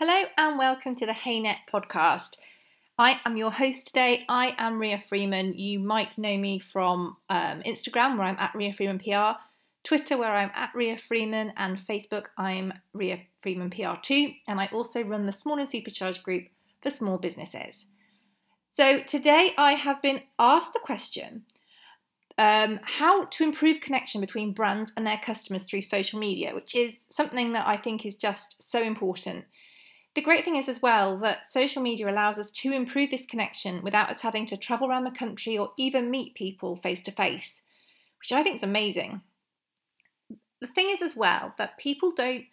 Hello and welcome to the HeyNet podcast. I am your host today. I am Ria Freeman. You might know me from um, Instagram, where I'm at Ria Freeman PR, Twitter, where I'm at Ria Freeman, and Facebook, I'm Ria Freeman PR2. And I also run the Small and Supercharged group for small businesses. So today I have been asked the question um, how to improve connection between brands and their customers through social media, which is something that I think is just so important the great thing is, as well, that social media allows us to improve this connection without us having to travel around the country or even meet people face to face, which I think is amazing. The thing is, as well, that people don't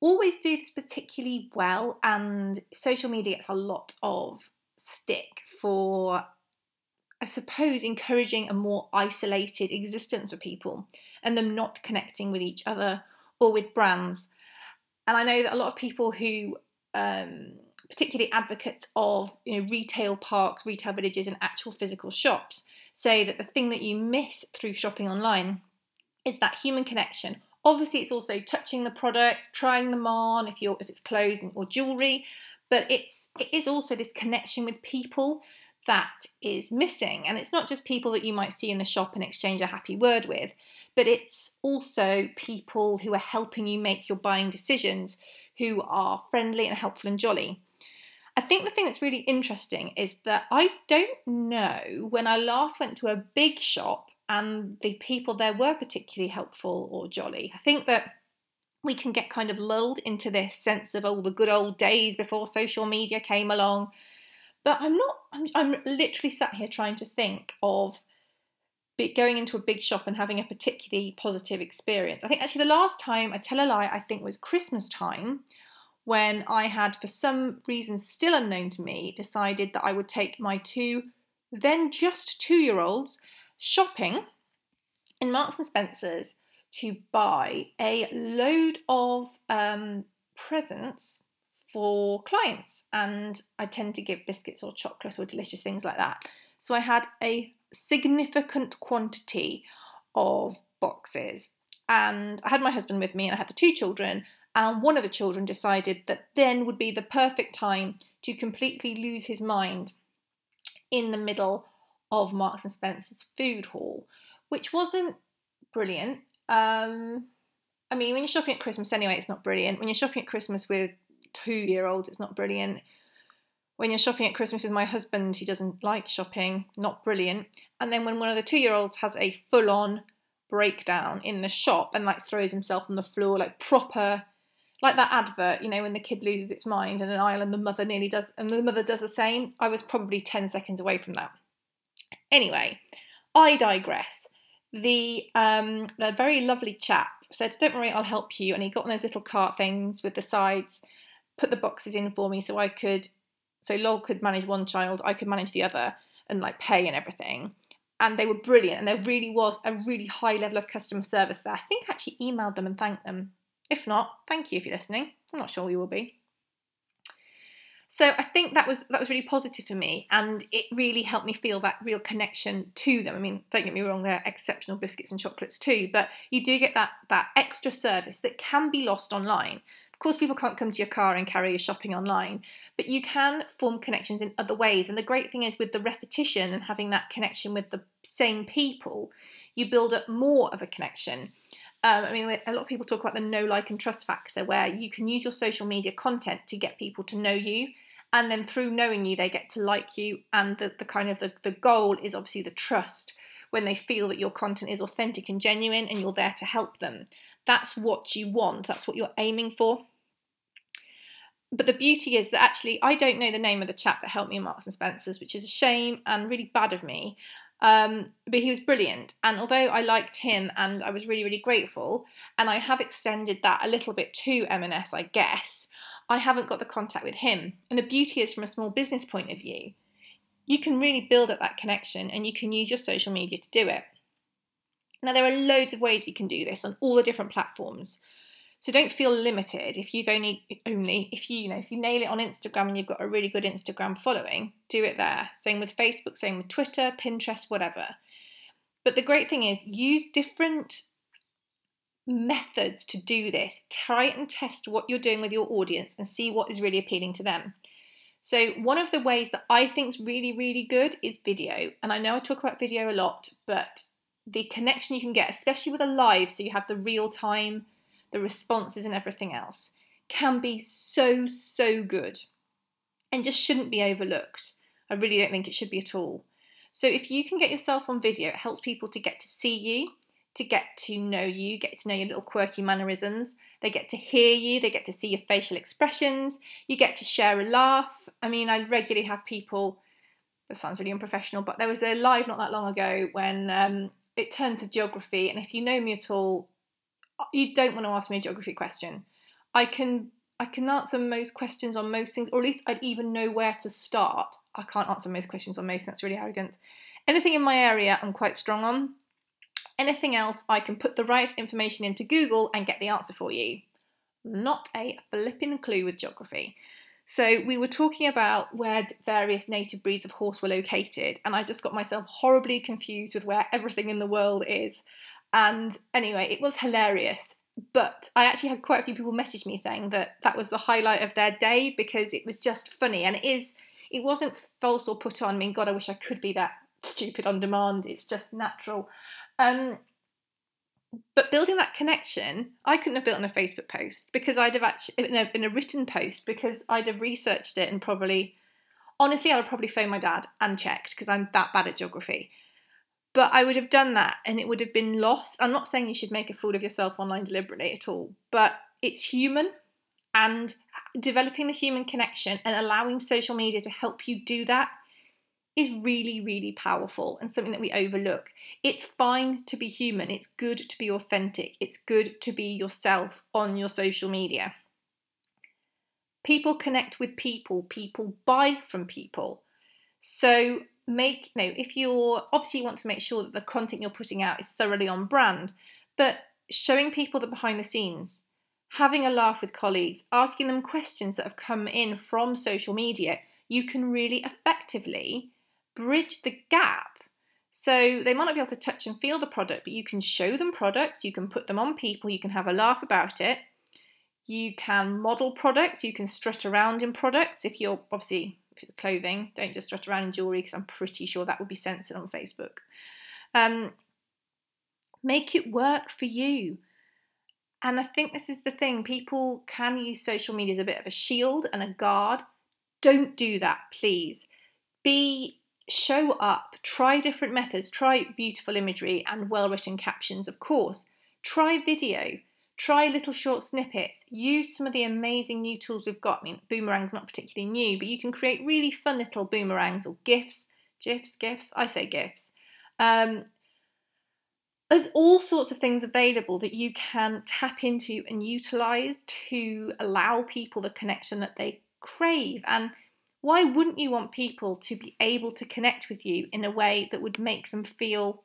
always do this particularly well, and social media gets a lot of stick for, I suppose, encouraging a more isolated existence for people and them not connecting with each other or with brands. And I know that a lot of people who um, particularly advocates of you know retail parks, retail villages, and actual physical shops say that the thing that you miss through shopping online is that human connection. Obviously, it's also touching the products, trying them on if you're if it's clothes or jewelry, but it's it is also this connection with people that is missing. And it's not just people that you might see in the shop and exchange a happy word with, but it's also people who are helping you make your buying decisions who are friendly and helpful and jolly. I think the thing that's really interesting is that I don't know when I last went to a big shop and the people there were particularly helpful or jolly. I think that we can get kind of lulled into this sense of all oh, the good old days before social media came along. But I'm not, I'm, I'm literally sat here trying to think of going into a big shop and having a particularly positive experience. I think actually the last time, I tell a lie, I think was Christmas time when I had, for some reason still unknown to me, decided that I would take my two, then just two year olds, shopping in Marks and Spencer's to buy a load of um, presents for clients. And I tend to give biscuits or chocolate or delicious things like that. So I had a significant quantity of boxes. And I had my husband with me, and I had the two children. And one of the children decided that then would be the perfect time to completely lose his mind in the middle of Marks and Spencer's food hall, which wasn't brilliant. Um, I mean, when you're shopping at Christmas anyway, it's not brilliant. When you're shopping at Christmas with two year olds, it's not brilliant when you're shopping at Christmas with my husband who doesn't like shopping, not brilliant. And then when one of the two year olds has a full on breakdown in the shop and like throws himself on the floor, like proper, like that advert, you know, when the kid loses its mind in an aisle and the mother nearly does, and the mother does the same. I was probably 10 seconds away from that. Anyway, I digress. The um, the very lovely chap said, "Don't worry, I'll help you." And he got those little cart things with the sides, put the boxes in for me so I could so Lol could manage one child, I could manage the other, and like pay and everything. And they were brilliant, and there really was a really high level of customer service there. I think I actually emailed them and thanked them. If not, thank you if you're listening. I'm not sure you will be. So I think that was that was really positive for me, and it really helped me feel that real connection to them. I mean, don't get me wrong, they're exceptional biscuits and chocolates too, but you do get that that extra service that can be lost online. Of course, people can't come to your car and carry your shopping online, but you can form connections in other ways. And the great thing is with the repetition and having that connection with the same people, you build up more of a connection. Um, I mean, a lot of people talk about the know, like, and trust factor, where you can use your social media content to get people to know you. And then through knowing you, they get to like you. And the, the kind of the, the goal is obviously the trust when they feel that your content is authentic and genuine and you're there to help them. That's what you want, that's what you're aiming for. But the beauty is that actually, I don't know the name of the chap that helped me in Marks and Spencer's, which is a shame and really bad of me. Um, but he was brilliant. And although I liked him and I was really, really grateful, and I have extended that a little bit to M&S, I guess, I haven't got the contact with him. And the beauty is, from a small business point of view, you can really build up that connection and you can use your social media to do it. Now, there are loads of ways you can do this on all the different platforms. So don't feel limited if you've only only if you you know if you nail it on Instagram and you've got a really good Instagram following, do it there. Same with Facebook, same with Twitter, Pinterest, whatever. But the great thing is use different methods to do this. Try and test what you're doing with your audience and see what is really appealing to them. So, one of the ways that I think is really, really good is video. And I know I talk about video a lot, but the connection you can get, especially with a live, so you have the real time, the responses, and everything else, can be so, so good and just shouldn't be overlooked. I really don't think it should be at all. So, if you can get yourself on video, it helps people to get to see you, to get to know you, get to know your little quirky mannerisms. They get to hear you, they get to see your facial expressions, you get to share a laugh. I mean, I regularly have people, that sounds really unprofessional, but there was a live not that long ago when um, it turned to geography. And if you know me at all, uh, you don't want to ask me a geography question. I can I can answer most questions on most things, or at least I'd even know where to start. I can't answer most questions on most, that's really arrogant. Anything in my area, I'm quite strong on. Anything else, I can put the right information into Google and get the answer for you. Not a flipping clue with geography. So, we were talking about where various native breeds of horse were located, and I just got myself horribly confused with where everything in the world is. And anyway, it was hilarious. But I actually had quite a few people message me saying that that was the highlight of their day because it was just funny. And it is, it wasn't false or put on. I mean, God, I wish I could be that stupid on demand. It's just natural. Um, but building that connection, I couldn't have built on a Facebook post because I'd have actually in a, in a written post because I'd have researched it and probably, honestly, I would probably phone my dad and checked because I'm that bad at geography. But I would have done that and it would have been lost. I'm not saying you should make a fool of yourself online deliberately at all, but it's human and developing the human connection and allowing social media to help you do that is really, really powerful and something that we overlook. It's fine to be human, it's good to be authentic, it's good to be yourself on your social media. People connect with people, people buy from people. So make you know if you're obviously you want to make sure that the content you're putting out is thoroughly on brand, but showing people the behind the scenes, having a laugh with colleagues, asking them questions that have come in from social media, you can really effectively bridge the gap. So they might not be able to touch and feel the product, but you can show them products, you can put them on people, you can have a laugh about it. You can model products, you can strut around in products if you're obviously clothing, don't just strut around in jewelry because I'm pretty sure that would be censored on Facebook. Um, make it work for you. And I think this is the thing people can use social media as a bit of a shield and a guard. Don't do that, please. Be show up, try different methods, try beautiful imagery and well written captions, of course. Try video, try little short snippets, use some of the amazing new tools we've got. I mean, Boomerang's not particularly new, but you can create really fun little boomerangs or GIFs, GIFs, GIFs, I say GIFs. Um, there's all sorts of things available that you can tap into and utilize to allow people the connection that they crave. And why wouldn't you want people to be able to connect with you in a way that would make them feel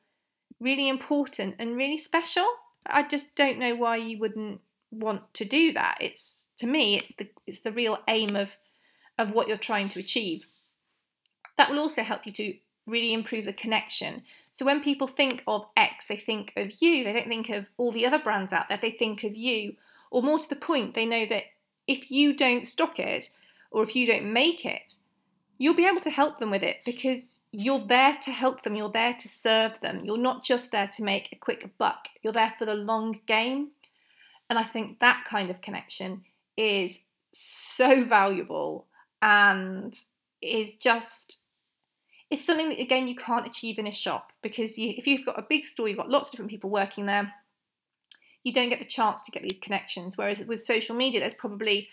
really important and really special? I just don't know why you wouldn't want to do that. It's to me, it's the it's the real aim of of what you're trying to achieve. That will also help you to really improve the connection. So when people think of X, they think of you. They don't think of all the other brands out there. They think of you. Or more to the point, they know that if you don't stock it, or if you don't make it, you'll be able to help them with it because you're there to help them, you're there to serve them. You're not just there to make a quick buck, you're there for the long game. And I think that kind of connection is so valuable and is just it's something that again you can't achieve in a shop because you, if you've got a big store you've got lots of different people working there you don't get the chance to get these connections whereas with social media there's probably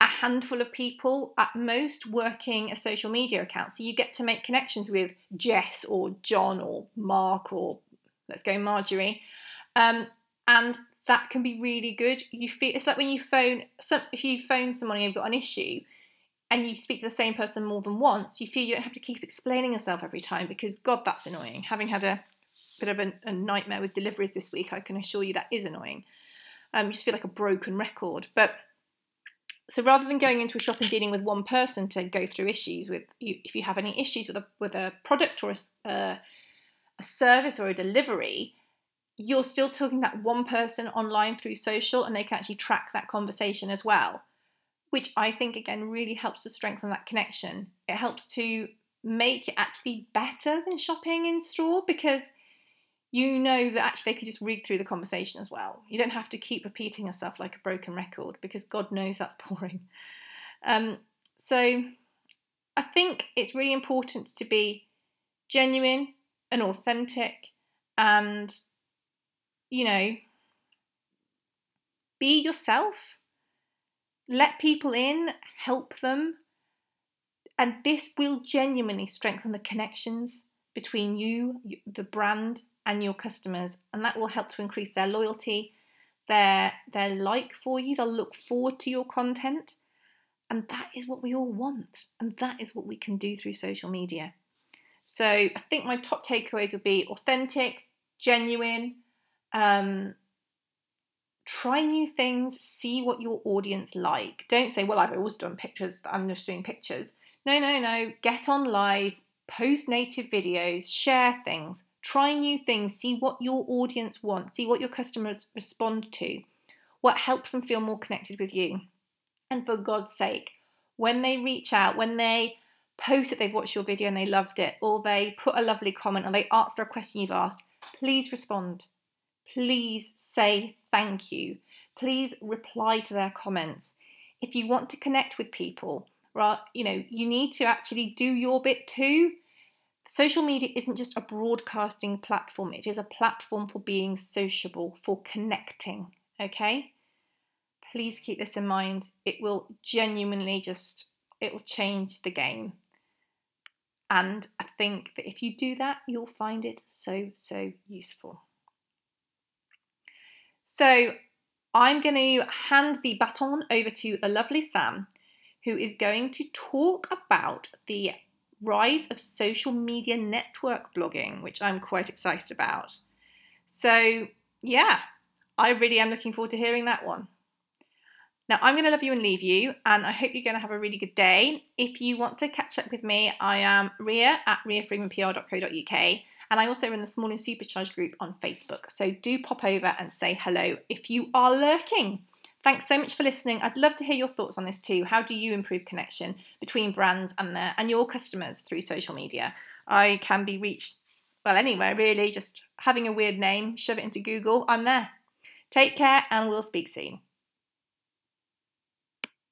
a handful of people at most working a social media account. So you get to make connections with Jess or John or Mark or let's go Marjorie. Um, and that can be really good. You feel it's like when you phone some if you phone someone and you've got an issue and you speak to the same person more than once, you feel you don't have to keep explaining yourself every time because God, that's annoying. Having had a bit of a, a nightmare with deliveries this week, I can assure you that is annoying. Um, you just feel like a broken record. But so rather than going into a shop and dealing with one person to go through issues with, if you have any issues with a with a product or a, uh, a service or a delivery, you're still talking that one person online through social and they can actually track that conversation as well, which I think again really helps to strengthen that connection. It helps to make it actually better than shopping in store because you know that actually they could just read through the conversation as well. You don't have to keep repeating yourself like a broken record because God knows that's boring. Um, so I think it's really important to be genuine and authentic and, you know, be yourself. Let people in, help them. And this will genuinely strengthen the connections between you, the brand, and your customers. And that will help to increase their loyalty, their, their like for you. They'll look forward to your content. And that is what we all want. And that is what we can do through social media. So I think my top takeaways would be authentic, genuine, um, try new things, see what your audience like. Don't say, well, I've always done pictures, I'm just doing pictures. No, no, no. Get on live, post native videos, share things, try new things, see what your audience wants, see what your customers respond to, what helps them feel more connected with you. And for God's sake, when they reach out, when they post that they've watched your video and they loved it, or they put a lovely comment or they answer a question you've asked, please respond. Please say thank you. Please reply to their comments. If you want to connect with people, right, you know, you need to actually do your bit too. Social media isn't just a broadcasting platform, it is a platform for being sociable, for connecting, okay? Please keep this in mind. It will genuinely just it will change the game. And I think that if you do that, you'll find it so, so useful. So I'm going to hand the baton over to the lovely Sam, who is going to talk about the rise of social media network blogging, which I'm quite excited about. So, yeah, I really am looking forward to hearing that one. Now, I'm going to love you and leave you, and I hope you're going to have a really good day. If you want to catch up with me, I am Ria at riafreemanpr.co.uk, and I also run the Small and Supercharged group on Facebook. So do pop over and say hello if you are lurking. Thanks so much for listening. I'd love to hear your thoughts on this too. How do you improve connection between brands and their and your customers through social media? I can be reached well anywhere really. Just having a weird name, shove it into Google. I'm there. Take care, and we'll speak soon.